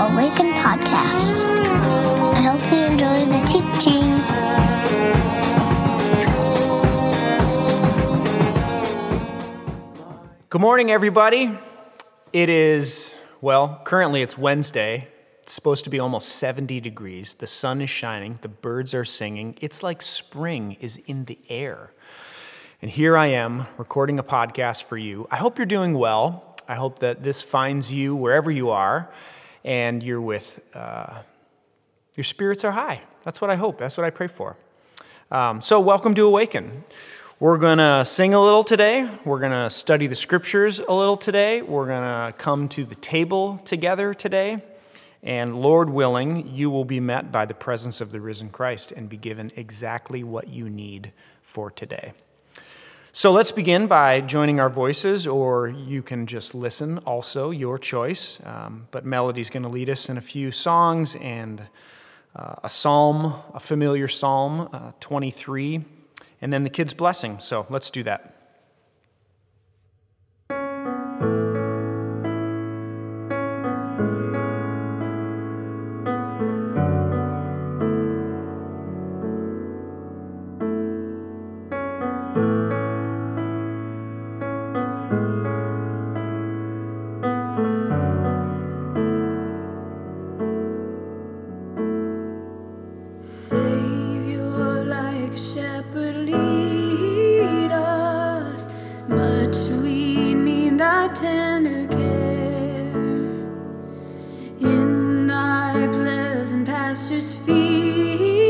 Awaken podcast. I hope you enjoy the teaching. Good morning, everybody. It is, well, currently it's Wednesday. It's supposed to be almost 70 degrees. The sun is shining. The birds are singing. It's like spring is in the air. And here I am recording a podcast for you. I hope you're doing well. I hope that this finds you wherever you are and you're with, uh, your spirits are high. That's what I hope. That's what I pray for. Um, so, welcome to Awaken. We're going to sing a little today. We're going to study the scriptures a little today. We're going to come to the table together today. And Lord willing, you will be met by the presence of the risen Christ and be given exactly what you need for today. So let's begin by joining our voices, or you can just listen also, your choice. Um, but Melody's going to lead us in a few songs and uh, a psalm, a familiar psalm, uh, 23 and then the kid's blessing. So let's do that. Pastures,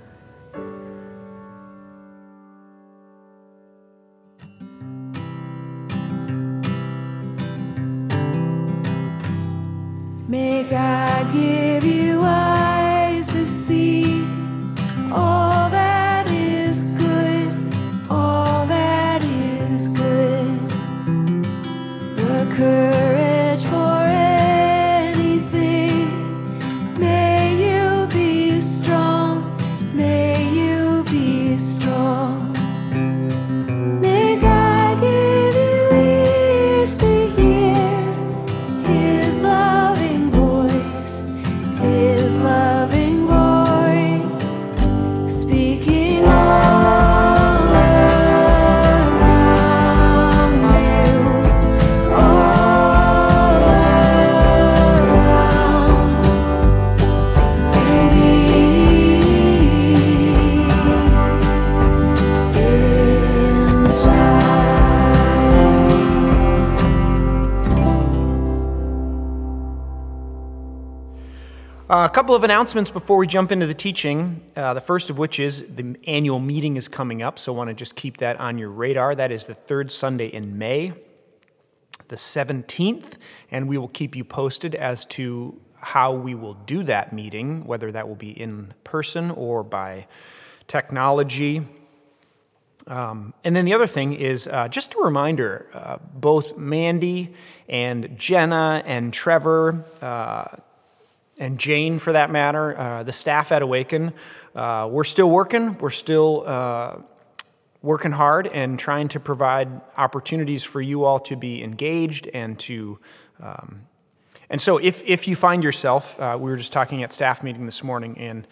A couple of announcements before we jump into the teaching. Uh, the first of which is the annual meeting is coming up, so I want to just keep that on your radar. That is the third Sunday in May, the 17th, and we will keep you posted as to how we will do that meeting, whether that will be in person or by technology. Um, and then the other thing is uh, just a reminder uh, both Mandy and Jenna and Trevor uh, and Jane, for that matter, uh, the staff at Awaken, uh, we're still working. We're still uh, working hard and trying to provide opportunities for you all to be engaged and to. Um, and so, if, if you find yourself, we were just talking at staff meeting this morning, and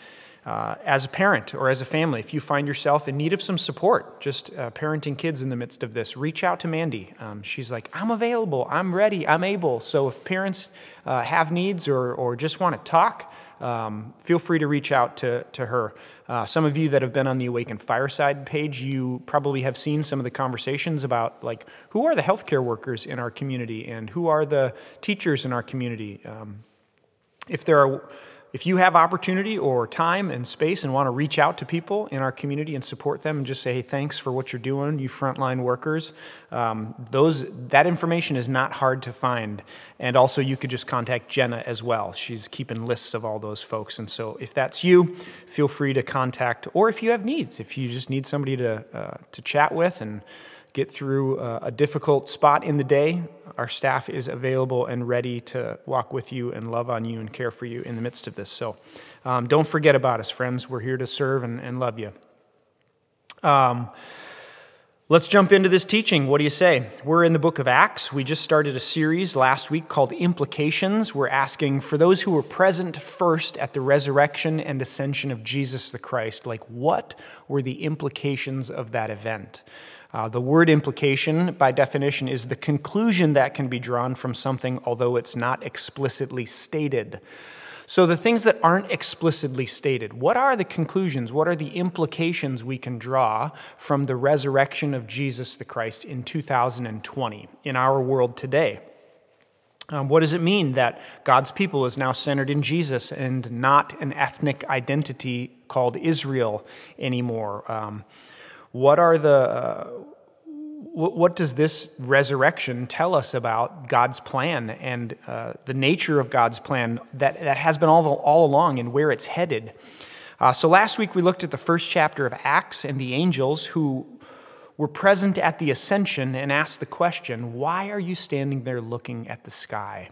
uh, as a parent or as a family, if you find yourself in need of some support, just uh, parenting kids in the midst of this, reach out to Mandy. Um, she's like, I'm available, I'm ready, I'm able. So if parents uh, have needs or, or just want to talk, um, feel free to reach out to, to her. Uh, some of you that have been on the Awaken Fireside page, you probably have seen some of the conversations about like who are the healthcare workers in our community and who are the teachers in our community. Um, if there are if you have opportunity or time and space and want to reach out to people in our community and support them and just say, hey, thanks for what you're doing, you frontline workers, um, those, that information is not hard to find. And also, you could just contact Jenna as well. She's keeping lists of all those folks. And so, if that's you, feel free to contact, or if you have needs, if you just need somebody to, uh, to chat with and get through a, a difficult spot in the day, our staff is available and ready to walk with you and love on you and care for you in the midst of this. So um, don't forget about us, friends. We're here to serve and, and love you. Um, let's jump into this teaching. What do you say? We're in the book of Acts. We just started a series last week called Implications. We're asking for those who were present first at the resurrection and ascension of Jesus the Christ, like what were the implications of that event? Uh, the word implication, by definition, is the conclusion that can be drawn from something, although it's not explicitly stated. So, the things that aren't explicitly stated, what are the conclusions? What are the implications we can draw from the resurrection of Jesus the Christ in 2020 in our world today? Um, what does it mean that God's people is now centered in Jesus and not an ethnic identity called Israel anymore? Um, what are the uh, what does this resurrection tell us about God's plan and uh, the nature of God's plan that, that has been all, all along and where it's headed? Uh, so last week we looked at the first chapter of Acts and the angels who were present at the ascension and asked the question, Why are you standing there looking at the sky?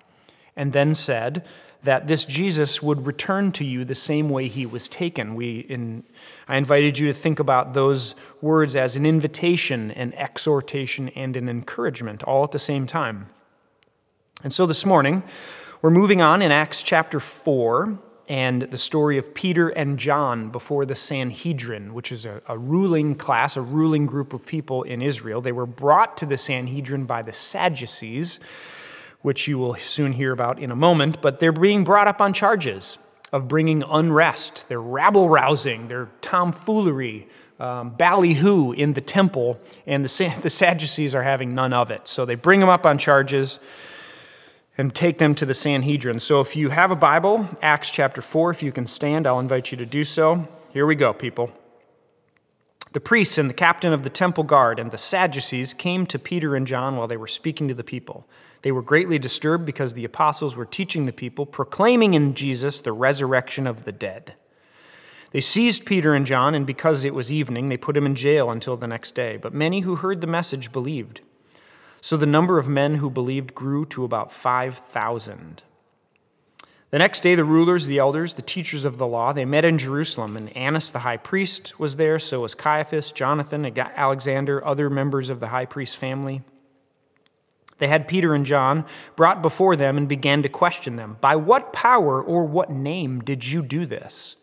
And then said, that this Jesus would return to you the same way he was taken. We, in, I invited you to think about those words as an invitation, an exhortation, and an encouragement, all at the same time. And so this morning, we're moving on in Acts chapter 4 and the story of Peter and John before the Sanhedrin, which is a, a, ruling class, a ruling group of people in Israel. They were brought to the Sanhedrin by the Sadducees which you will soon hear about in a moment, but they're being brought up on charges of bringing unrest. They're rabble rousing, they're tomfoolery, um, ballyhoo in the temple, and the, the Sadducees are having none of it. So they bring them up on charges and take them to the Sanhedrin. So if you have a Bible, Acts chapter 4, if you can stand, I'll invite you to do so. Here we go, people. The priests and the captain of the temple guard and the Sadducees came to Peter and John while they were speaking to the people. They were greatly disturbed because the apostles were teaching the people, proclaiming in Jesus the resurrection of the dead. They seized Peter and John, and because it was evening, they put him in jail until the next day. But many who heard the message believed. So the number of men who believed grew to about 5,000. The next day, the rulers, the elders, the teachers of the law, they met in Jerusalem, and Annas the high priest was there, so was Caiaphas, Jonathan, Alexander, other members of the high priest's family. They had Peter and John brought before them and began to question them By what power or what name did you do this?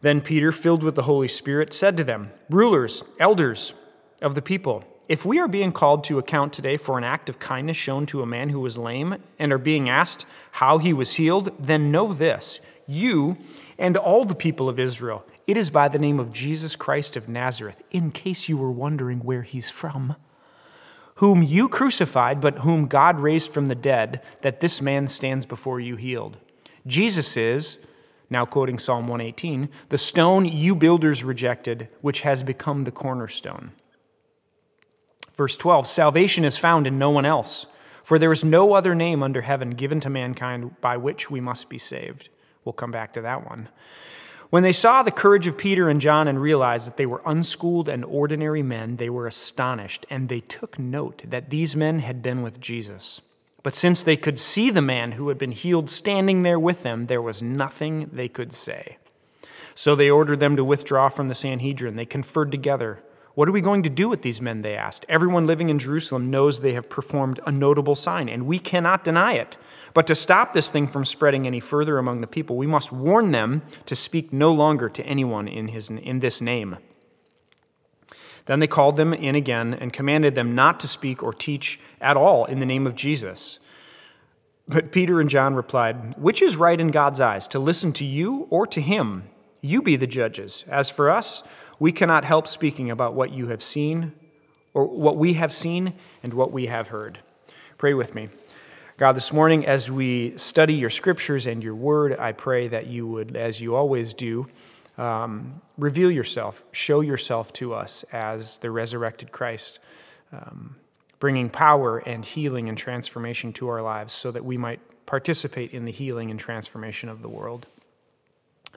Then Peter, filled with the Holy Spirit, said to them, Rulers, elders of the people, if we are being called to account today for an act of kindness shown to a man who was lame and are being asked how he was healed, then know this you and all the people of Israel, it is by the name of Jesus Christ of Nazareth, in case you were wondering where he's from whom you crucified, but whom God raised from the dead, that this man stands before you healed. Jesus is, now quoting Psalm 118, the stone you builders rejected, which has become the cornerstone. Verse 12 Salvation is found in no one else, for there is no other name under heaven given to mankind by which we must be saved. We'll come back to that one. When they saw the courage of Peter and John and realized that they were unschooled and ordinary men, they were astonished, and they took note that these men had been with Jesus. But since they could see the man who had been healed standing there with them, there was nothing they could say. So they ordered them to withdraw from the Sanhedrin. They conferred together. What are we going to do with these men? They asked. Everyone living in Jerusalem knows they have performed a notable sign, and we cannot deny it. But to stop this thing from spreading any further among the people, we must warn them to speak no longer to anyone in, his, in this name. Then they called them in again and commanded them not to speak or teach at all in the name of Jesus. But Peter and John replied, Which is right in God's eyes, to listen to you or to him? You be the judges. As for us, we cannot help speaking about what you have seen, or what we have seen and what we have heard. Pray with me. God, this morning, as we study your scriptures and your word, I pray that you would, as you always do, um, reveal yourself, show yourself to us as the resurrected Christ, um, bringing power and healing and transformation to our lives so that we might participate in the healing and transformation of the world.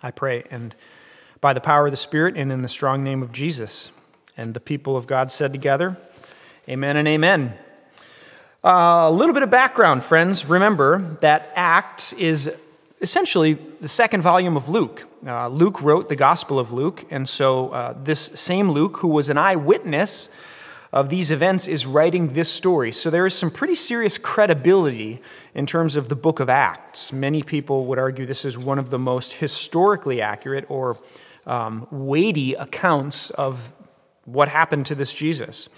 I pray, and by the power of the Spirit and in the strong name of Jesus. And the people of God said together, Amen and amen. Uh, a little bit of background, friends. Remember that Acts is essentially the second volume of Luke. Uh, Luke wrote the Gospel of Luke, and so uh, this same Luke, who was an eyewitness of these events, is writing this story. So there is some pretty serious credibility in terms of the book of Acts. Many people would argue this is one of the most historically accurate or um, weighty accounts of what happened to this Jesus.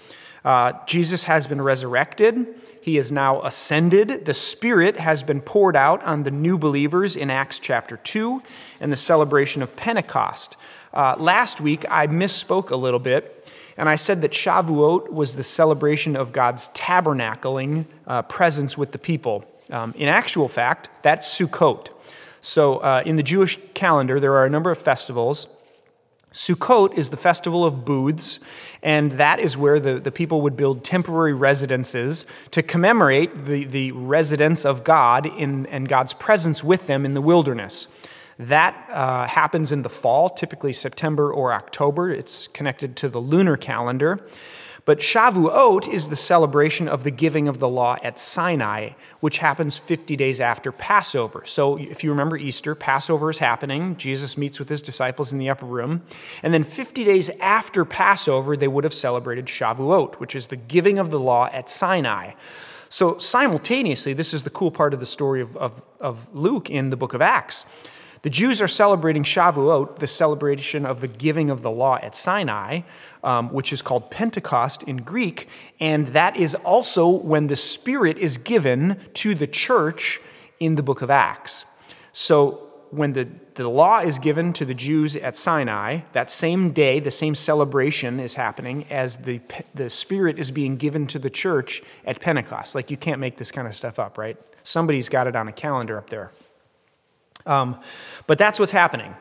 Uh, Jesus has been resurrected. He is now ascended. The Spirit has been poured out on the new believers in Acts chapter 2 and the celebration of Pentecost. Uh, last week, I misspoke a little bit, and I said that Shavuot was the celebration of God's tabernacling uh, presence with the people. Um, in actual fact, that's Sukkot. So, uh, in the Jewish calendar, there are a number of festivals. Sukkot is the festival of booths, and that is where the, the people would build temporary residences to commemorate the, the residence of God in, and God's presence with them in the wilderness. That uh, happens in the fall, typically September or October. It's connected to the lunar calendar. But Shavuot is the celebration of the giving of the law at Sinai, which happens 50 days after Passover. So if you remember Easter, Passover is happening. Jesus meets with his disciples in the upper room. And then 50 days after Passover, they would have celebrated Shavuot, which is the giving of the law at Sinai. So simultaneously, this is the cool part of the story of, of, of Luke in the book of Acts. The Jews are celebrating Shavuot, the celebration of the giving of the law at Sinai, um, which is called Pentecost in Greek, and that is also when the Spirit is given to the church in the book of Acts. So when the, the law is given to the Jews at Sinai, that same day, the same celebration is happening as the, the Spirit is being given to the church at Pentecost. Like, you can't make this kind of stuff up, right? Somebody's got it on a calendar up there. Um, but that's what's happening.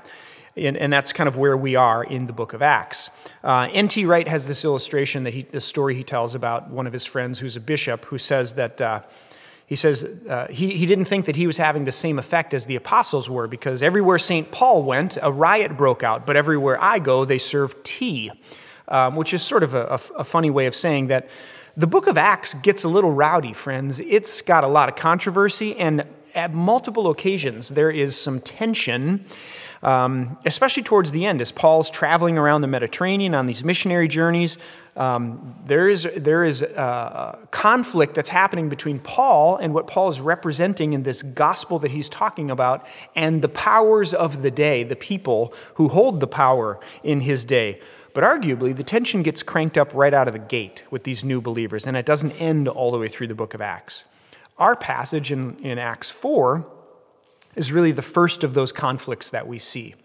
And, and, that's kind of where we are in the book of Acts. Uh, N.T. Wright has this illustration that he, the story he tells about one of his friends who's a bishop who says that uh, he says uh, he, he didn't think that he was having the same effect as the apostles were because everywhere St. Paul went, a riot broke out, but everywhere I go, they serve tea, um, which is sort of a, a, a funny way of saying that the book of Acts gets a little rowdy, friends. It's got a lot of controversy and at multiple occasions, there is some tension, um, especially towards the end, as Paul's traveling around the Mediterranean on these missionary journeys. Um, there is, there is a conflict that's happening between Paul and what Paul is representing in this gospel that he's talking about and the powers of the day, the people who hold the power in his day. But arguably, the tension gets cranked up right out of the gate with these new believers, and it doesn't end all the way through the book of Acts. Our passage in, in Acts 4 is really the first of those conflicts that we see.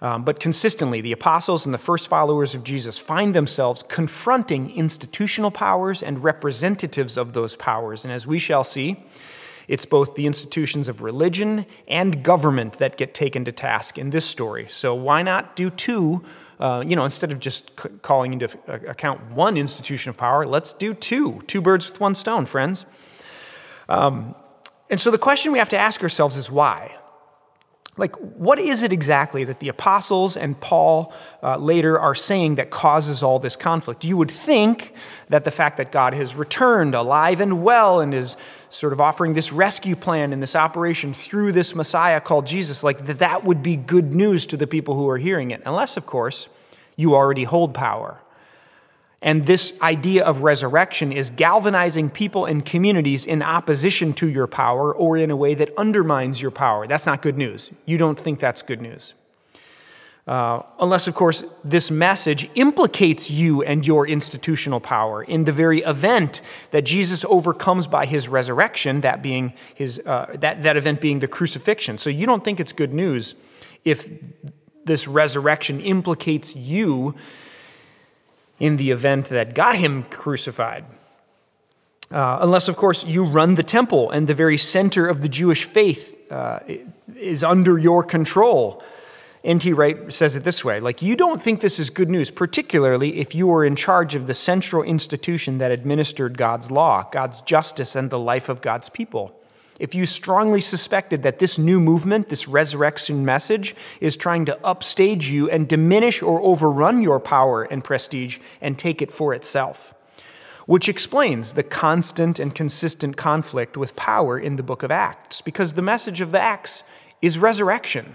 Um, but consistently, the apostles and the first followers of Jesus find themselves confronting institutional powers and representatives of those powers. And as we shall see, It's both the institutions of religion and government that get taken to task in this story. So why not do two? Uh, you know, instead of just c- calling into account one institution of power, let's do two. Two birds with one stone, friends. Um, and so the question we have to ask ourselves is why? Like, what is it exactly that the apostles and Paul uh, later are saying that causes all this conflict? You would think that the fact that God has returned alive and well and is sort of offering this rescue plan and this operation through this Messiah called Jesus, like that, that would be good news to the people who are hearing it. Unless, of course, you already hold power. And this idea of resurrection is galvanizing people and communities in opposition to your power or in a way that undermines your power. That's not good news. You don't think that's good news. Uh, unless, of course, this message implicates you and your institutional power in the very event that Jesus overcomes by his resurrection, that being his, uh, that, that event being the crucifixion. So you don't think it's good news if this resurrection implicates you in the event that got him crucified. Uh, unless, of course, you run the temple and the very center of the Jewish faith uh, is under your control. N.T. Wright says it this way like, you don't think this is good news, particularly if you were in charge of the central institution that administered God's law, God's justice, and the life of God's people if you strongly suspected that this new movement, this resurrection message, is trying to upstage you and diminish or overrun your power and prestige and take it for itself, which explains the constant and consistent conflict with power in the book of Acts, because the message of the Acts is resurrection.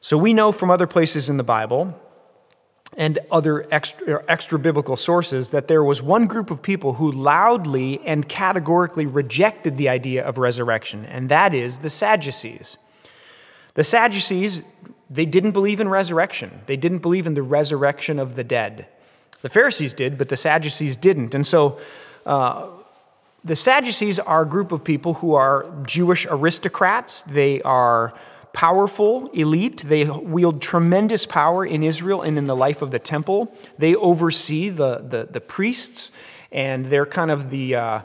So we know from other places in the Bible and other extra, extra, biblical sources that there was one group of people who loudly and categorically rejected the idea of resurrection, and that is the Sadducees. The Sadducees, they didn't believe in resurrection, they didn't believe in the resurrection of the dead. The Pharisees did, but the Sadducees didn't. And so, uh, the Sadducees are a group of people who are Jewish aristocrats. They are powerful elite. They wield tremendous power in Israel and in the life of the temple. They oversee the, the, the priests, and they're kind of the, uh,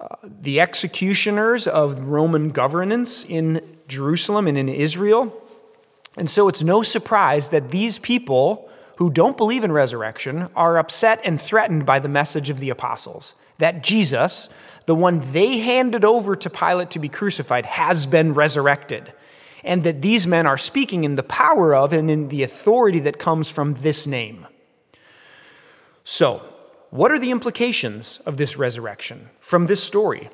uh, the executioners of Roman governance in Jerusalem and in Israel. And so it's no surprise that these people who don't believe in resurrection are upset and threatened by the message of the apostles that Jesus, the one they handed over to Pilate to be crucified, has been resurrected and that these men are speaking in the power of and in the authority that comes from this name. So, what are the implications of this resurrection from this story?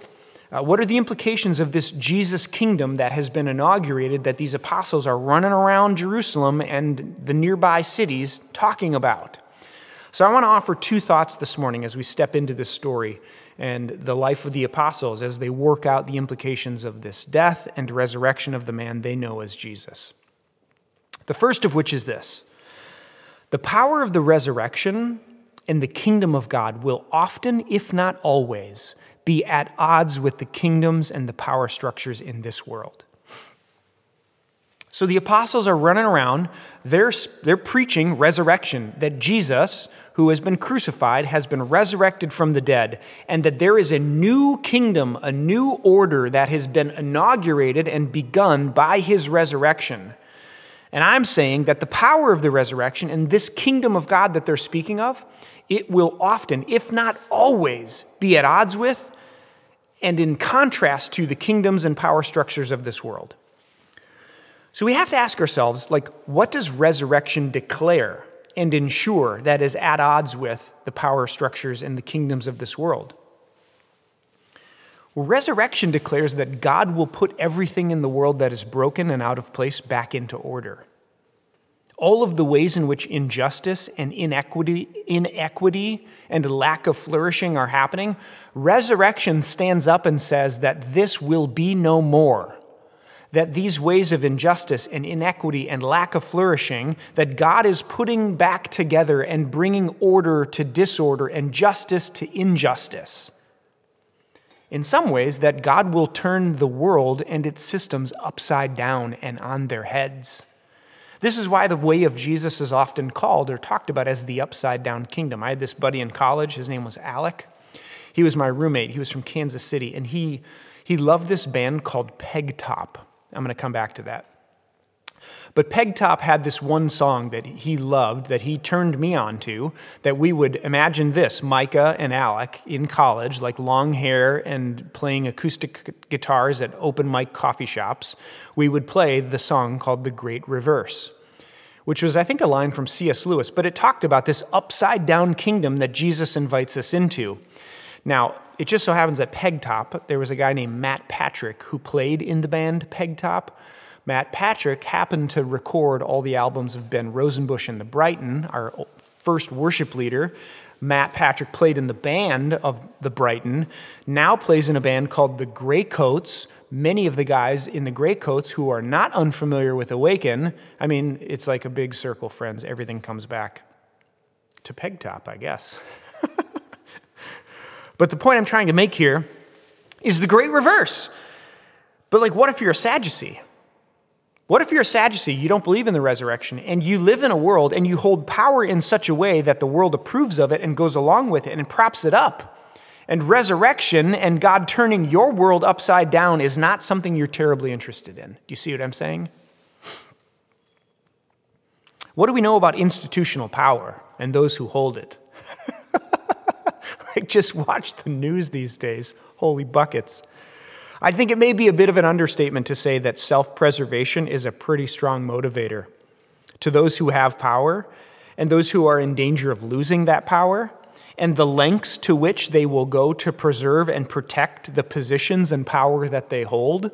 Uh, what are the implications of this Jesus kingdom that has been inaugurated that these apostles are running around Jerusalem and the nearby cities talking about? So, I want to offer two thoughts this morning as we step into this story and the life of the apostles as they work out the implications of this death and resurrection of the man they know as Jesus. The first of which is this the power of the resurrection and the kingdom of God will often, if not always, be at odds with the kingdoms and the power structures in this world. So the apostles are running around, they're, they're preaching resurrection, that Jesus, who has been crucified, has been resurrected from the dead, and that there is a new kingdom, a new order that has been inaugurated and begun by his resurrection. And I'm saying that the power of the resurrection and this kingdom of God that they're speaking of, it will often, if not always, be at odds with and in contrast to the kingdoms and power structures of this world. So we have to ask ourselves, like, what does resurrection declare and ensure that is at odds with the power structures and the kingdoms of this world? Well, resurrection declares that God will put everything in the world that is broken and out of place back into order. All of the ways in which injustice and inequity, inequity and lack of flourishing are happening, resurrection stands up and says that this will be no more that these ways of injustice and inequity and lack of flourishing that God is putting back together and bringing order to disorder and justice to injustice. In some ways, that God will turn the world and its systems upside down and on their heads. This is why the way of Jesus is often called or talked about as the upside down kingdom. I had this buddy in college, his name was Alec. He was my roommate. He was from Kansas City, and he, he loved this band called Peg Top. I'm going to come back to that. But Pegtop had this one song that he loved that he turned me on to. That we would imagine this Micah and Alec in college, like long hair and playing acoustic guitars at open mic coffee shops. We would play the song called The Great Reverse, which was, I think, a line from C.S. Lewis, but it talked about this upside down kingdom that Jesus invites us into. Now, it just so happens that Pegtop, there was a guy named Matt Patrick who played in the band Pegtop. Matt Patrick happened to record all the albums of Ben Rosenbush and the Brighton, our first worship leader. Matt Patrick played in the band of the Brighton, now plays in a band called the Greycoats. Many of the guys in the Greycoats who are not unfamiliar with Awaken, I mean, it's like a big circle, friends. Everything comes back to Pegtop, I guess. but the point I'm trying to make here is the great reverse. But, like, what if you're a Sadducee? What if you're a Sadducee, you don't believe in the resurrection, and you live in a world and you hold power in such a way that the world approves of it and goes along with it and props it up? And resurrection and God turning your world upside down is not something you're terribly interested in. Do you see what I'm saying? What do we know about institutional power and those who hold it? like, just watch the news these days. Holy buckets. I think it may be a bit of an understatement to say that self preservation is a pretty strong motivator to those who have power and those who are in danger of losing that power, and the lengths to which they will go to preserve and protect the positions and power that they hold.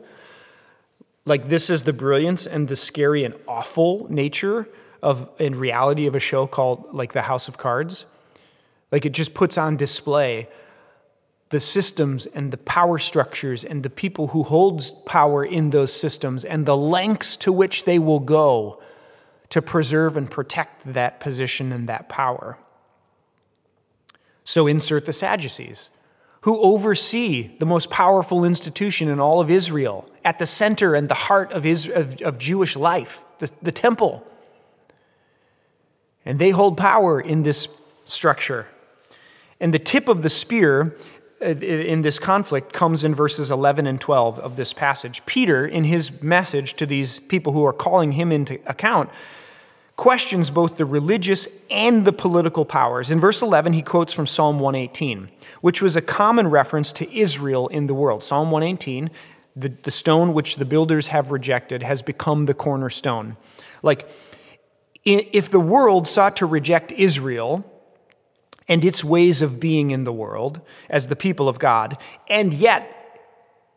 Like, this is the brilliance and the scary and awful nature of, in reality, of a show called, like, The House of Cards. Like, it just puts on display the systems and the power structures and the people who holds power in those systems and the lengths to which they will go to preserve and protect that position and that power. So insert the Sadducees, who oversee the most powerful institution in all of Israel, at the center and the heart of, Israel, of, of Jewish life, the, the temple. And they hold power in this structure. And the tip of the spear uh, in this conflict comes in verses 11 and 12 of this passage. Peter, in his message to these people who are calling him into account, questions both the religious and the political powers. In verse 11, he quotes from Psalm 118, which was a common reference to Israel in the world. Psalm 118, the, the stone which the builders have rejected, has become the cornerstone. Like, if the world sought to reject Israel, and its ways of being in the world as the people of God, and yet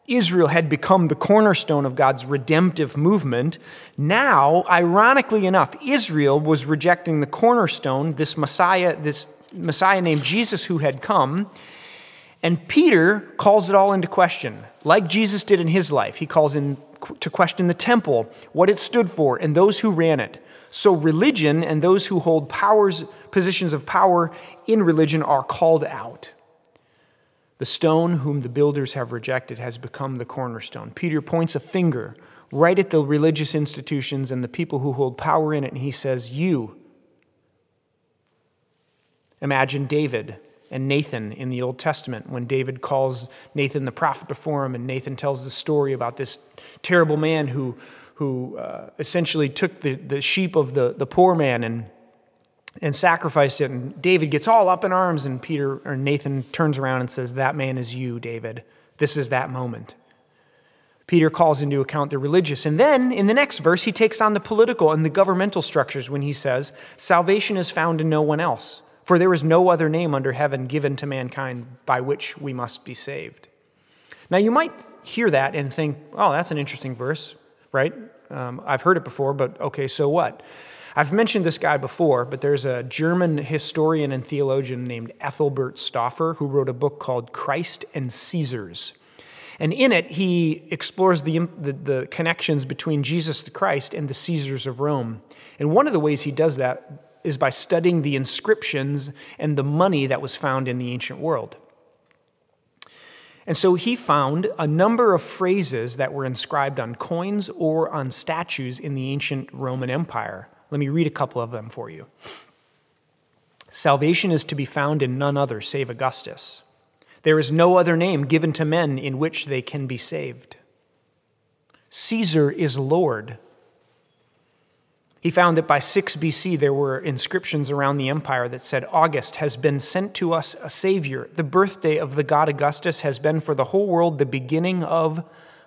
Israel had become the cornerstone of God's redemptive movement. Now, ironically enough, Israel was rejecting the cornerstone, this Messiah, this Messiah named Jesus who had come. And Peter calls it all into question, like Jesus did in his life. He calls in to question the temple, what it stood for, and those who ran it. So, religion and those who hold powers, positions of power in religion are called out. The stone whom the builders have rejected has become the cornerstone. Peter points a finger right at the religious institutions and the people who hold power in it, and he says, You. Imagine David and Nathan in the Old Testament when David calls Nathan the prophet before him, and Nathan tells the story about this terrible man who who uh, essentially took the, the sheep of the, the poor man and, and sacrificed it. And David gets all up in arms, and Peter or Nathan turns around and says, That man is you, David. This is that moment. Peter calls into account the religious. And then in the next verse, he takes on the political and the governmental structures when he says, Salvation is found in no one else, for there is no other name under heaven given to mankind by which we must be saved. Now, you might hear that and think, oh, that's an interesting verse right? Um, I've heard it before, but okay, so what? I've mentioned this guy before, but there's a German historian and theologian named Ethelbert Stauffer who wrote a book called Christ and Caesars. And in it, he explores the, the, the, connections between Jesus the Christ and the Caesars of Rome. And one of the ways he does that is by studying the inscriptions and the money that was found in the ancient world. And so he found a number of phrases that were inscribed on coins or on statues in the ancient Roman Empire. Let me read a couple of them for you. Salvation is to be found in none other save Augustus. There is no other name given to men in which they can be saved. Caesar is Lord. He found that by 6 BC, there were inscriptions around the empire that said, August has been sent to us a savior. The birthday of the god Augustus has been for the whole world the beginning of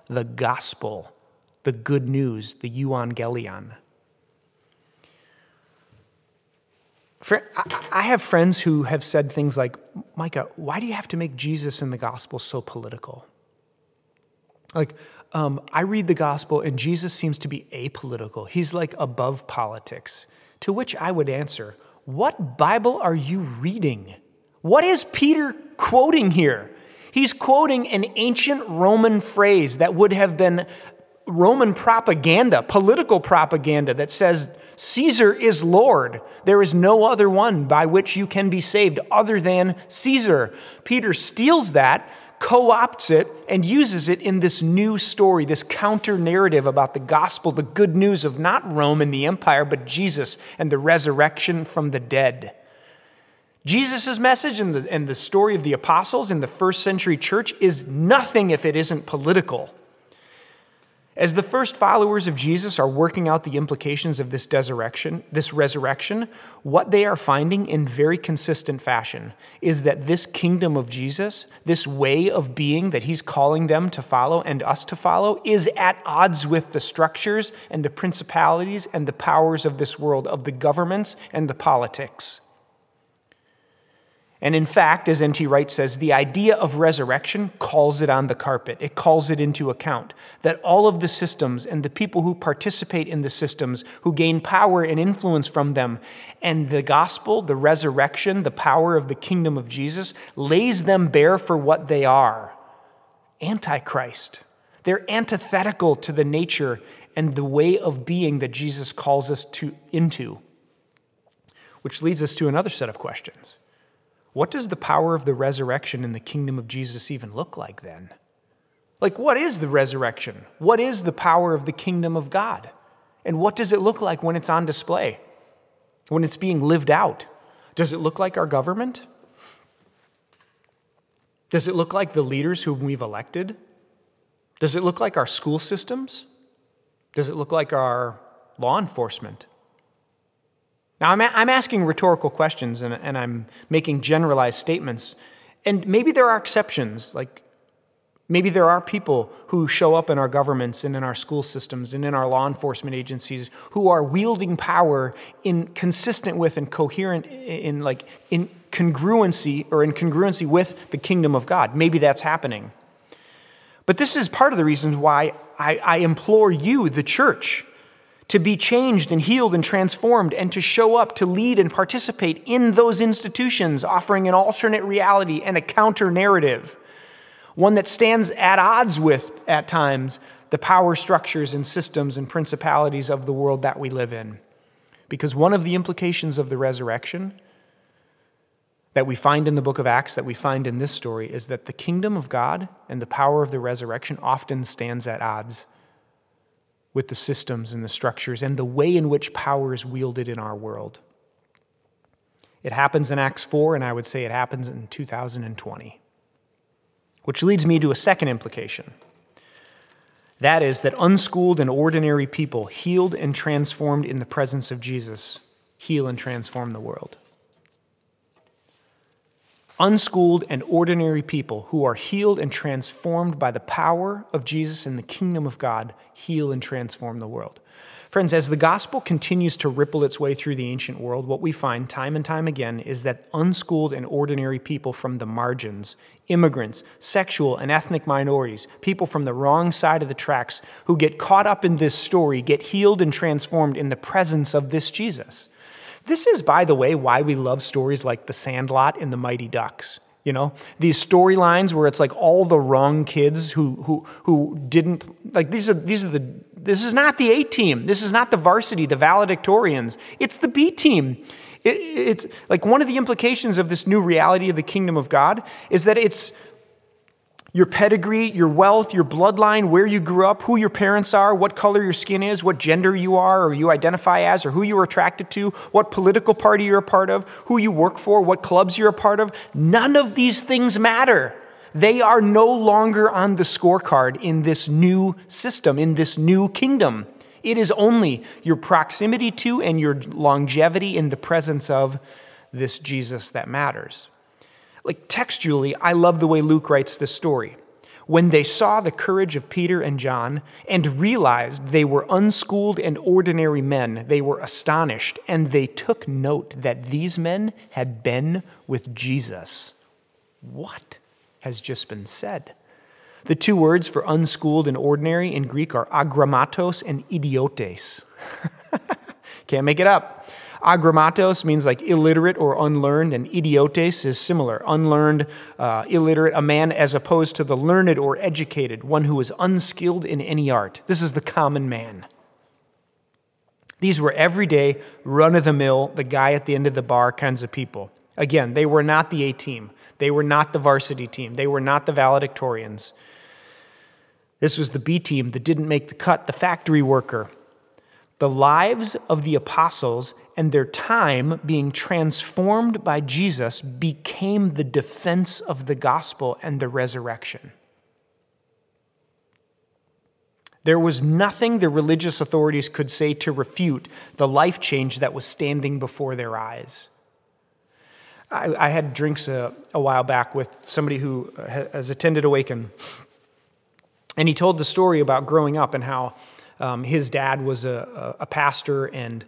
the gospel, the good news, the euangelion. I have friends who have said things like, Micah, why do you have to make Jesus and the gospel so political? Like, um, I read the gospel and Jesus seems to be apolitical. He's like above politics. To which I would answer, What Bible are you reading? What is Peter quoting here? He's quoting an ancient Roman phrase that would have been Roman propaganda, political propaganda that says, Caesar is Lord. There is no other one by which you can be saved other than Caesar. Peter steals that, co opts it, and uses it in this new story, this counter narrative about the gospel, the good news of not Rome and the empire, but Jesus and the resurrection from the dead. Jesus' message and the, and the story of the apostles in the first century church is nothing if it isn't political. As the first followers of Jesus are working out the implications of this resurrection, this resurrection, what they are finding in very consistent fashion is that this kingdom of Jesus, this way of being that he's calling them to follow and us to follow, is at odds with the structures and the principalities and the powers of this world, of the governments and the politics. And in fact, as N.T. Wright says, the idea of resurrection calls it on the carpet. It calls it into account that all of the systems and the people who participate in the systems, who gain power and influence from them, and the gospel, the resurrection, the power of the kingdom of Jesus, lays them bare for what they are Antichrist. They're antithetical to the nature and the way of being that Jesus calls us to, into. Which leads us to another set of questions. What does the power of the resurrection in the kingdom of Jesus even look like then? Like, what is the resurrection? What is the power of the kingdom of God? And what does it look like when it's on display? When it's being lived out? Does it look like our government? Does it look like the leaders whom we've elected? Does it look like our school systems? Does it look like our law enforcement? Now, I'm, a- I'm asking rhetorical questions and, and I'm making generalized statements. And maybe there are exceptions, like maybe there are people who show up in our governments and in our school systems and in our law enforcement agencies who are wielding power in consistent with and coherent in like in congruency or in congruency with the kingdom of God. Maybe that's happening. But this is part of the reasons why I, I implore you, the church, to be changed and healed and transformed, and to show up to lead and participate in those institutions, offering an alternate reality and a counter narrative, one that stands at odds with, at times, the power structures and systems and principalities of the world that we live in. Because one of the implications of the resurrection that we find in the book of Acts, that we find in this story, is that the kingdom of God and the power of the resurrection often stands at odds with the systems and the structures and the way in which power is wielded in our world. It happens in Acts 4, and I would say it happens in 2020. Which leads me to a second implication. That is, that unschooled and ordinary people, healed and transformed in the presence of Jesus, heal and transform the world unschooled and ordinary people who are healed and transformed by the power of Jesus and the kingdom of God heal and transform the world. Friends, as the gospel continues to ripple its way through the ancient world, what we find time and time again is that unschooled and ordinary people from the margins, immigrants, sexual and ethnic minorities, people from the wrong side of the tracks who get caught up in this story get healed and transformed in the presence of this Jesus. This is, by the way, why we love stories like The Sandlot and The Mighty Ducks. You know, these storylines where it's like all the wrong kids who who who didn't like these are these are the this is not the A team. This is not the varsity, the valedictorians. It's the B team. It, it's like one of the implications of this new reality of the kingdom of God is that it's your pedigree, your wealth, your bloodline, where you grew up, who your parents are, what color your skin is, what gender you are or you identify as, or who you are attracted to, what political party you're a part of, who you work for, what clubs you're a part of. None of these things matter. They are no longer on the scorecard in this new system, in this new kingdom. It is only your proximity to and your longevity in the presence of this Jesus that matters. Like textually, I love the way Luke writes this story. When they saw the courage of Peter and John and realized they were unschooled and ordinary men, they were astonished and they took note that these men had been with Jesus. What has just been said? The two words for unschooled and ordinary in Greek are agrammatos and idiotes. Can't make it up. Agrammatos means like illiterate or unlearned, and idiotes is similar unlearned, uh, illiterate, a man as opposed to the learned or educated, one who is unskilled in any art. This is the common man. These were everyday, run of the mill, the guy at the end of the bar kinds of people. Again, they were not the A team. They were not the varsity team. They were not the valedictorians. This was the B team that didn't make the cut, the factory worker. The lives of the apostles and their time being transformed by Jesus became the defense of the gospel and the resurrection. There was nothing the religious authorities could say to refute the life change that was standing before their eyes. I, I had drinks a, a, while back with somebody who has attended Awaken, and he told the story about growing up and how um, his dad was a, a, pastor, and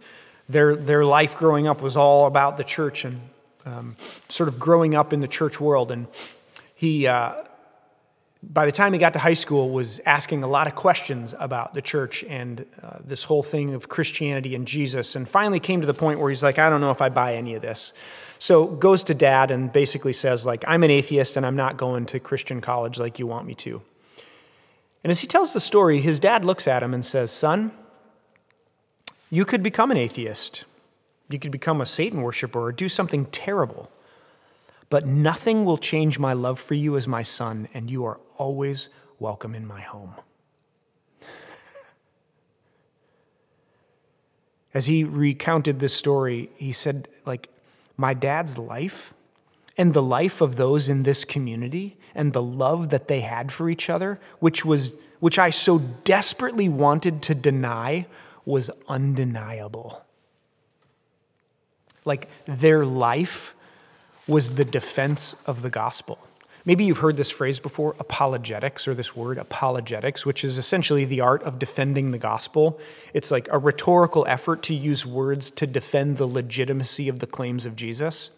their, their life growing up was all about the church and um, sort of growing up in the church world. And he, uh, by the time he got to high school, was asking a lot of questions about the church and uh, this whole thing of Christianity and Jesus, and finally came to the point where he's like, I don't know if I buy any of this. So goes to dad and basically says, like, I'm an atheist and I'm not going to Christian college like you want me to. And as he tells the story, his dad looks at him and says, Son, you could become an atheist. You could become a Satan worshiper or do something terrible. But nothing will change my love for you as my son, and you are always welcome in my home. As he recounted this story, he said, like, my dad's life and the life of those in this community and the love that they had for each other, which was which I so desperately wanted to deny, was undeniable. Like their life was the defense of the gospel. Maybe you've heard this phrase before, apologetics, or this word, apologetics, which is essentially the art of defending the gospel. It's like a rhetorical effort to use words to defend the legitimacy of the claims of Jesus.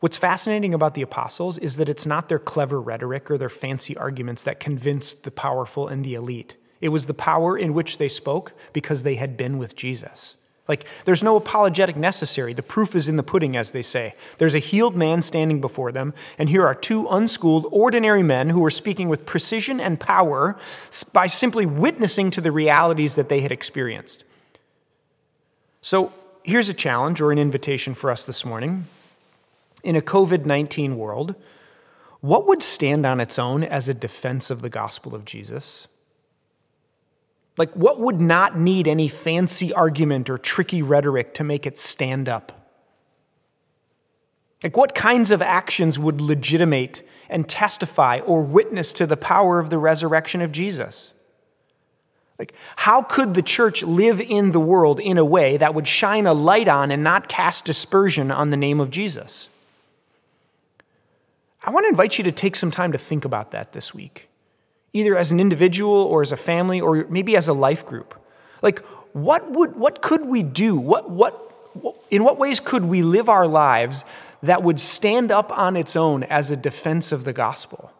What's fascinating about the apostles is that it's not their clever rhetoric or their fancy arguments that convinced the powerful and the elite. It was the power in which they spoke because they had been with Jesus. Like, there's no apologetic necessary. The proof is in the pudding, as they say. There's a healed man standing before them, and here are two unschooled, ordinary men who were speaking with precision and power by simply witnessing to the realities that they had experienced. So, here's a challenge or an invitation for us this morning in a COVID 19 world, what would stand on its own as a defense of the gospel of Jesus? Like, what would not need any fancy argument or tricky rhetoric to make it stand up? Like, what kinds of actions would legitimate and testify or witness to the power of the resurrection of Jesus? Like, how could the church live in the world in a way that would shine a light on and not cast dispersion on the name of Jesus? I want to invite you to take some time to think about that this week, either as an individual or as a family or maybe as a life group. Like, what, would, what could we do? What, what, in what ways could we live our lives that would stand up on its own as a defense of the gospel?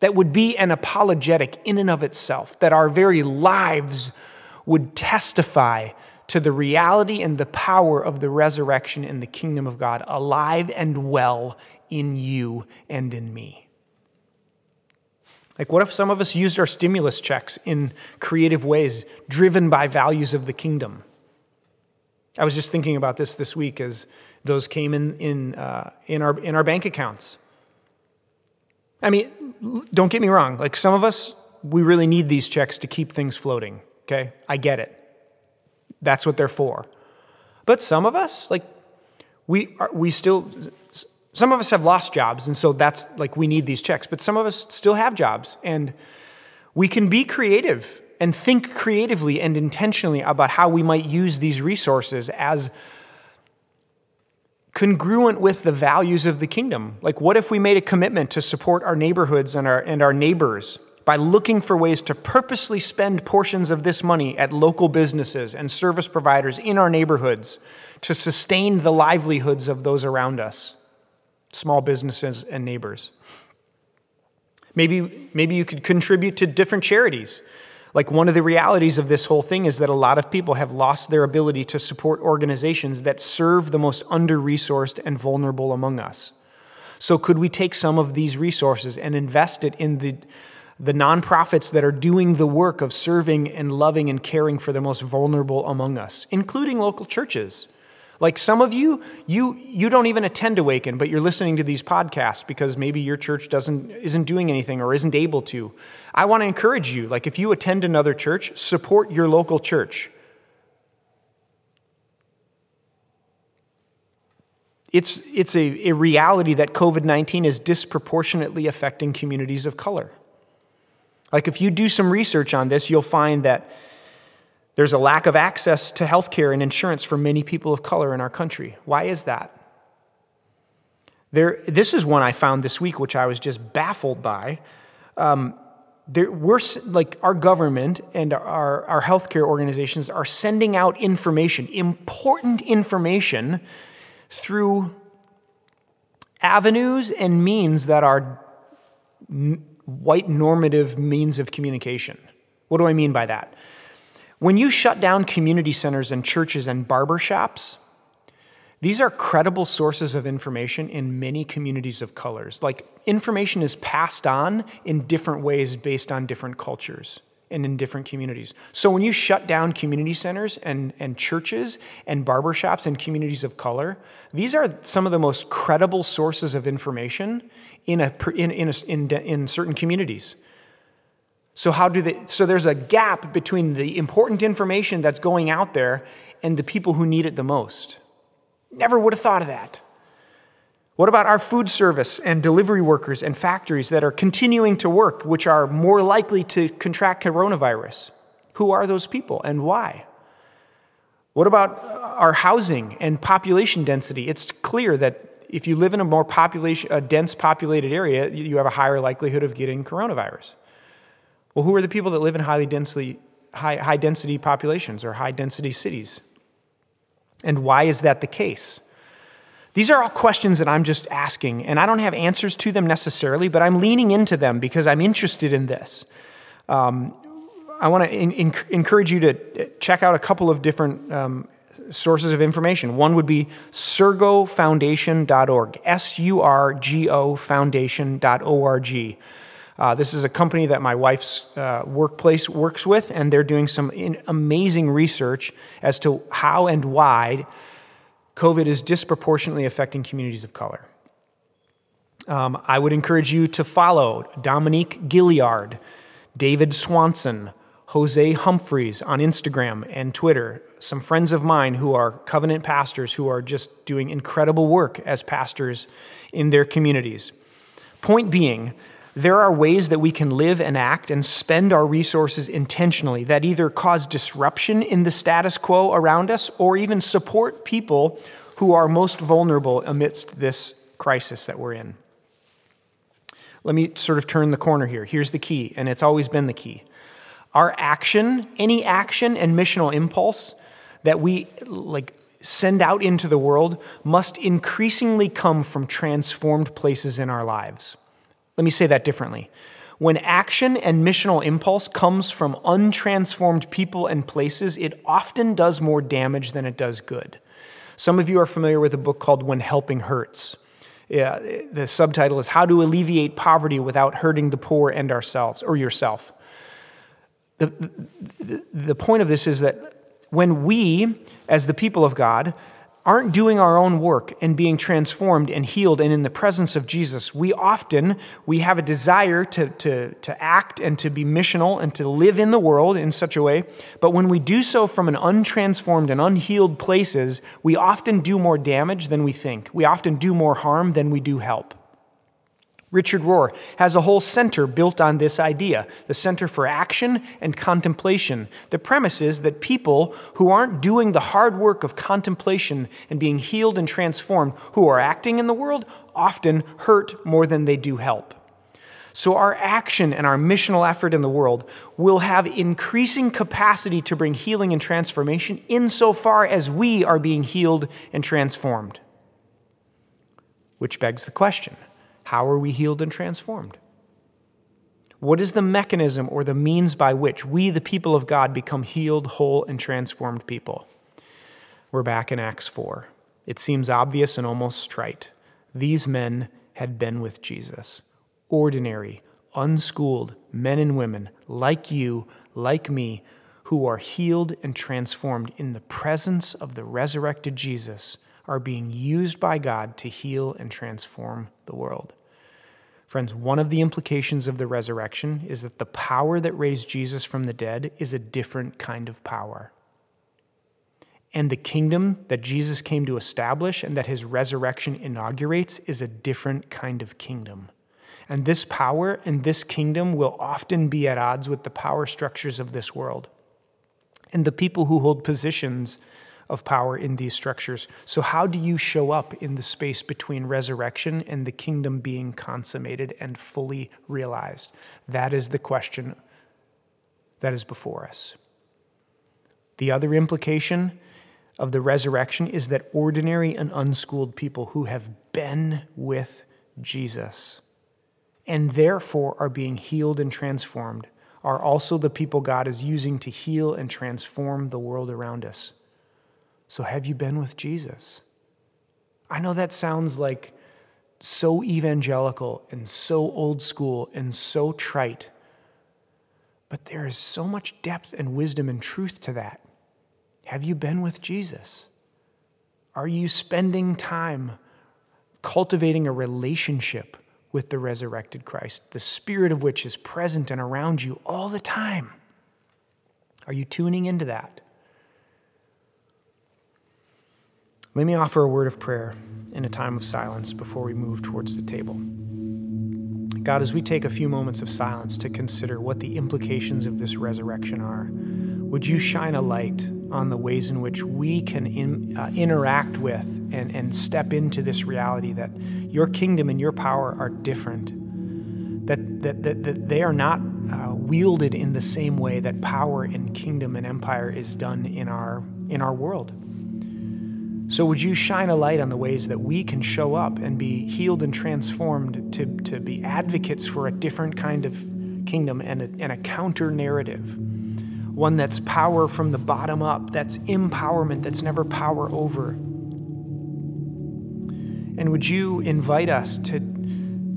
That would be an apologetic in and of itself, that our very lives would testify to the reality and the power of the resurrection and the kingdom of God, alive and well in you and in me. Like, what if some of us used our stimulus checks in creative ways, driven by values of the kingdom? I was just thinking about this this week as those came in, in, uh, in, our, in our bank accounts. I mean, don't get me wrong, like some of us, we really need these checks to keep things floating, okay? I get it. That's what they're for. But some of us, like, we, are, we still Some of us have lost jobs, and so that's like we need these checks, but some of us still have jobs, and we can be creative and think creatively and intentionally about how we might use these resources as congruent with the values of the kingdom. Like, what if we made a commitment to support our neighborhoods and our, and our neighbors by looking for ways to purposely spend portions of this money at local businesses and service providers in our neighborhoods to sustain the livelihoods of those around us, small businesses and neighbors? Maybe, maybe you could contribute to different charities like, one of the realities of this whole thing is that a lot of people have lost their ability to support organizations that serve the most under resourced and vulnerable among us. So, could we take some of these resources and invest it in the, the nonprofits that are doing the work of serving and loving and caring for the most vulnerable among us, including local churches? Like some of you, you you don't even attend Awaken, but you're listening to these podcasts because maybe your church doesn't isn't doing anything or isn't able to. I want to encourage you, like if you attend another church, support your local church. It's, it's a, a reality that COVID 19 is disproportionately affecting communities of color. Like, if you do some research on this, you'll find that there's a lack of access to health care and insurance for many people of color in our country. Why is that? There, this is one I found this week, which I was just baffled by. Um, there, we're like our government and our, our healthcare organizations are sending out information, important information, through avenues and means that are n- white normative means of communication. What do I mean by that? When you shut down community centers and churches and barber shops, these are credible sources of information in many communities of colors. Like, information is passed on in different ways based on different cultures and in different communities. So, when you shut down community centers and, and churches and barbershops and communities of color, these are some of the most credible sources of information in, a, in, in, a, in, in certain communities. So how do they so there's a gap between the important information that's going out there and the people who need it the most. Never would have thought of that. What about our food service and delivery workers and factories that are continuing to work, which are more likely to contract coronavirus? Who are those people and why? What about uh, our housing and population density? It's clear that if you live in a more population, a dense populated area, you have a higher likelihood of getting coronavirus. Well, who are the people that live in highly densely, high, high density populations or high density cities? And why is that the case? These are all questions that I'm just asking, and I don't have answers to them necessarily, but I'm leaning into them because I'm interested in this. Um, I want to encourage you to check out a couple of different um, sources of information. One would be surgofoundation.org, S U R G O foundation.org. Uh, this is a company that my wife's uh, workplace works with, and they're doing some amazing research as to how and why COVID is disproportionately affecting communities of color. Um, I would encourage you to follow Dominique Gilliard, David Swanson, Jose Humphreys on Instagram and Twitter, some friends of mine who are covenant pastors who are just doing incredible work as pastors in their communities. Point being, there are ways that we can live and act and spend our resources intentionally that either cause disruption in the status quo around us or even support people who are most vulnerable amidst this crisis that we're in. Let me sort of turn the corner here. Here's the key, and it's always been the key. Our action, any action and missional impulse that we like send out into the world must increasingly come from transformed places in our lives. Let me say that differently. When action and missional impulse comes from untransformed people and places, it often does more damage than it does good. Some of you are familiar with a book called When Helping Hurts. Yeah, the subtitle is How to Alleviate Poverty Without Hurting the Poor and Ourselves, or Yourself. The, the, the point of this is that when we, as the people of God, aren't doing our own work and being transformed and healed and in the presence of Jesus, we often we have a desire to, to, to act and to be missional and to live in the world in such a way. But when we do so from an untransformed and unhealed places, we often do more damage than we think. We often do more harm than we do help. Richard Rohr has a whole center built on this idea the Center for Action and Contemplation. The premise is that people who aren't doing the hard work of contemplation and being healed and transformed, who are acting in the world, often hurt more than they do help. So, our action and our missional effort in the world will have increasing capacity to bring healing and transformation insofar as we are being healed and transformed. Which begs the question how are we healed and transformed? What is the mechanism or the means by which we, the people of God, become healed, whole, and transformed people? We're back in Acts 4. It seems obvious and almost trite. These men had been with Jesus. Ordinary, unschooled men and women like you, like me, who are healed and transformed in the presence of the resurrected Jesus are being used by God to heal and transform the world. Friends, one of the implications of the resurrection is that the power that raised Jesus from the dead is a different kind of power. And the kingdom that Jesus came to establish and that his resurrection inaugurates is a different kind of kingdom. And this power and this kingdom will often be at odds with the power structures of this world. And the people who hold positions of power in these structures. So, how do you show up in the space between resurrection and the kingdom being consummated and fully realized? That is the question that is before us. The other implication of the resurrection is that ordinary and unschooled people who have been with Jesus and therefore are being healed and transformed are also the people God is using to heal and transform the world around us. So, have you been with Jesus? I know that sounds like so evangelical and so old school and so trite, but there is so much depth and wisdom and truth to that. Have you been with Jesus? Are you spending time cultivating a relationship with the resurrected Christ, the Spirit of which is present and around you all the time? Are you tuning into that? Let me offer a word of prayer in a time of silence before we move towards the table. God, as we take a few moments of silence to consider what the implications of this resurrection are, would you shine a light on the ways in which we can in, uh, interact with and, and step into this reality that your kingdom and your power are different, that, that, that, that they are not uh, wielded in the same way that power and kingdom and empire is done in our, in our world. So, would you shine a light on the ways that we can show up and be healed and transformed to, to be advocates for a different kind of kingdom and a, and a counter narrative? One that's power from the bottom up, that's empowerment, that's never power over. And would you invite us to,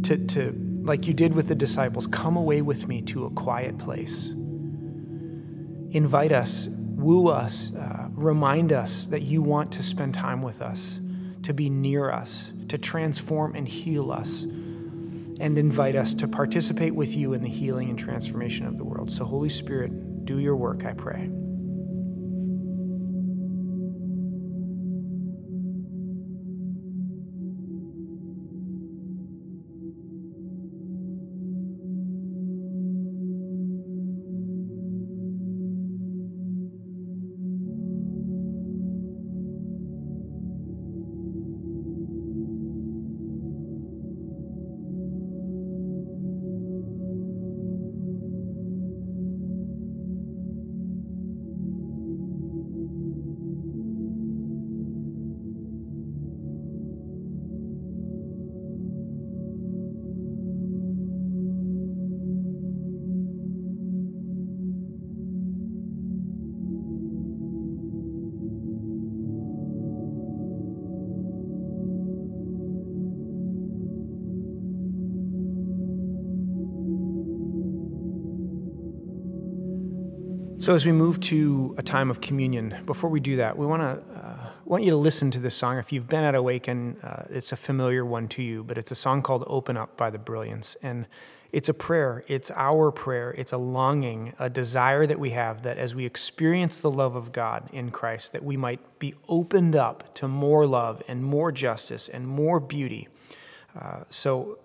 to, to, like you did with the disciples, come away with me to a quiet place? Invite us woo us, uh, remind us that you want to spend time with us, to be near us, to transform and heal us, and invite us to participate with you in the healing and transformation of the world. So, Holy Spirit, do your work, I pray. So, as we move to a time of communion, before we do that, we want to uh, want you to listen to this song. If you've been at Awaken, uh, it's a familiar one to you, but it's a song called Open Up by the Brilliance. And it's a prayer. It's our prayer. It's a longing, a desire that we have that as we experience the love of God in Christ, that we might be opened up to more love and more justice and more beauty. Uh, so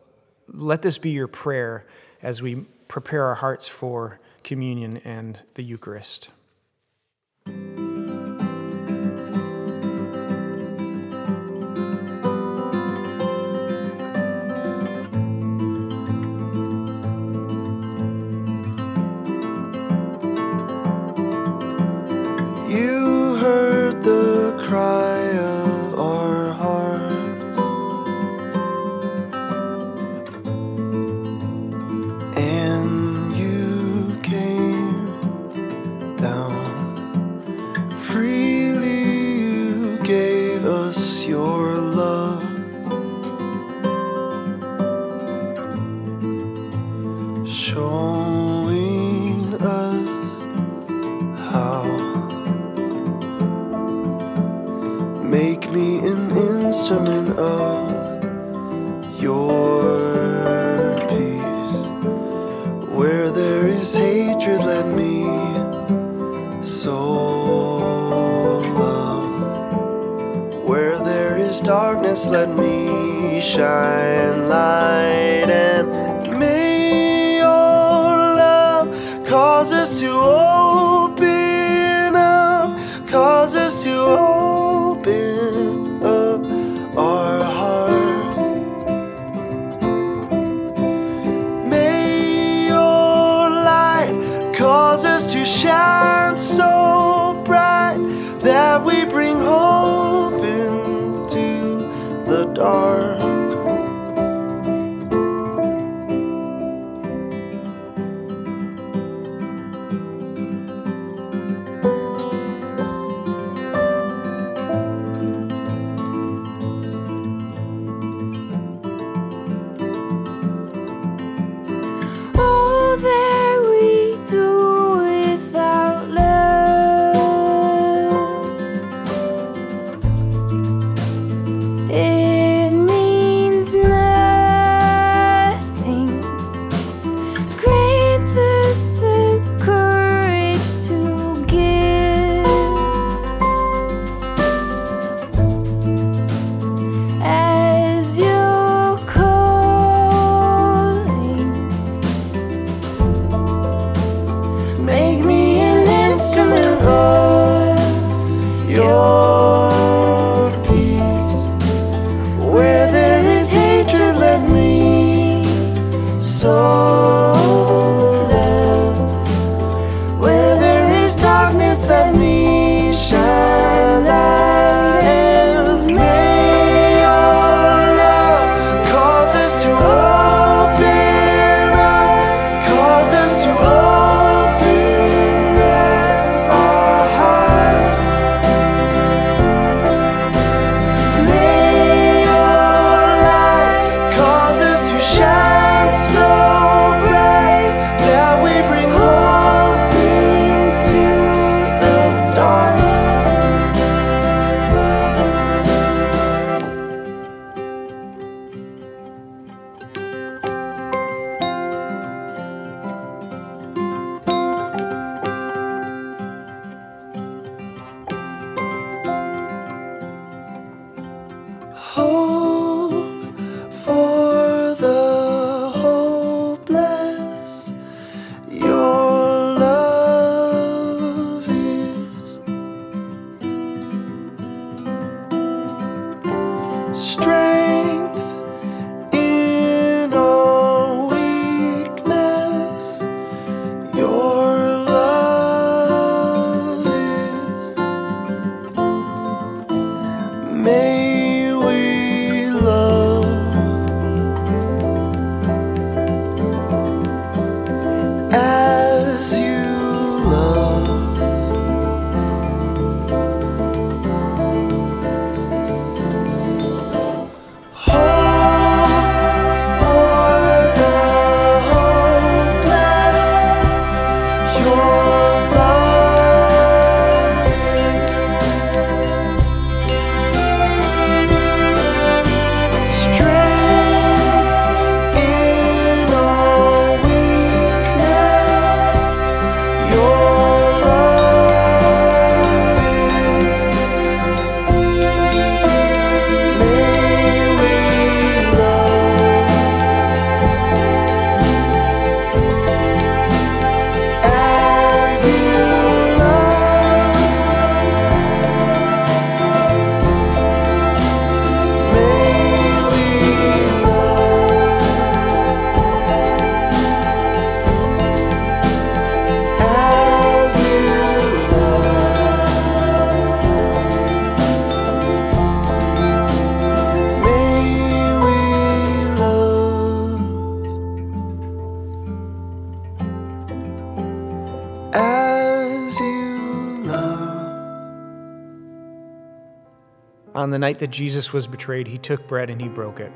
let this be your prayer as we prepare our hearts for communion and the Eucharist. Darkness, let me shine light. And may your love cause us to night that Jesus was betrayed, he took bread and he broke it.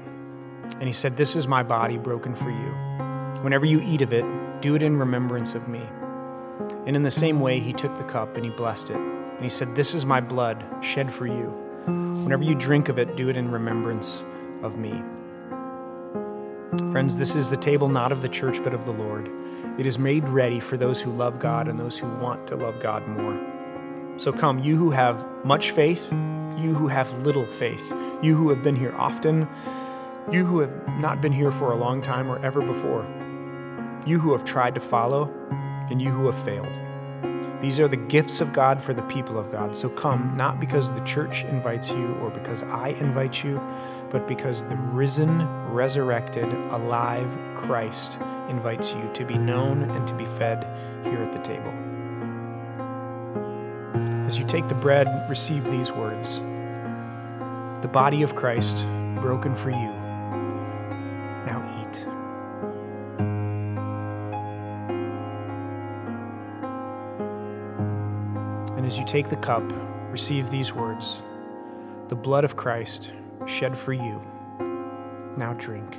And he said, This is my body broken for you. Whenever you eat of it, do it in remembrance of me. And in the same way, he took the cup and he blessed it. And he said, This is my blood shed for you. Whenever you drink of it, do it in remembrance of me. Friends, this is the table not of the church, but of the Lord. It is made ready for those who love God and those who want to love God more. So come, you who have much faith, you who have little faith, you who have been here often, you who have not been here for a long time or ever before, you who have tried to follow, and you who have failed. These are the gifts of God for the people of God. So come, not because the church invites you or because I invite you, but because the risen, resurrected, alive Christ invites you to be known and to be fed here at the table. As you take the bread, receive these words The body of Christ, broken for you. Now eat. And as you take the cup, receive these words The blood of Christ, shed for you. Now drink.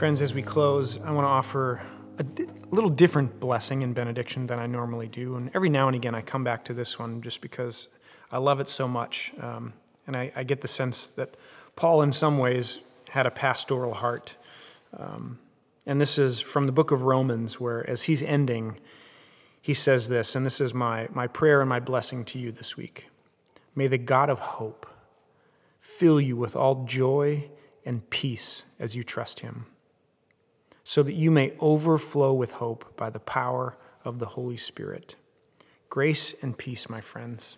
Friends, as we close, I want to offer a little different blessing and benediction than I normally do. And every now and again, I come back to this one just because I love it so much. Um, and I, I get the sense that Paul, in some ways, had a pastoral heart. Um, and this is from the book of Romans, where as he's ending, he says this, and this is my, my prayer and my blessing to you this week. May the God of hope fill you with all joy and peace as you trust him, so that you may overflow with hope by the power of the Holy Spirit. Grace and peace, my friends.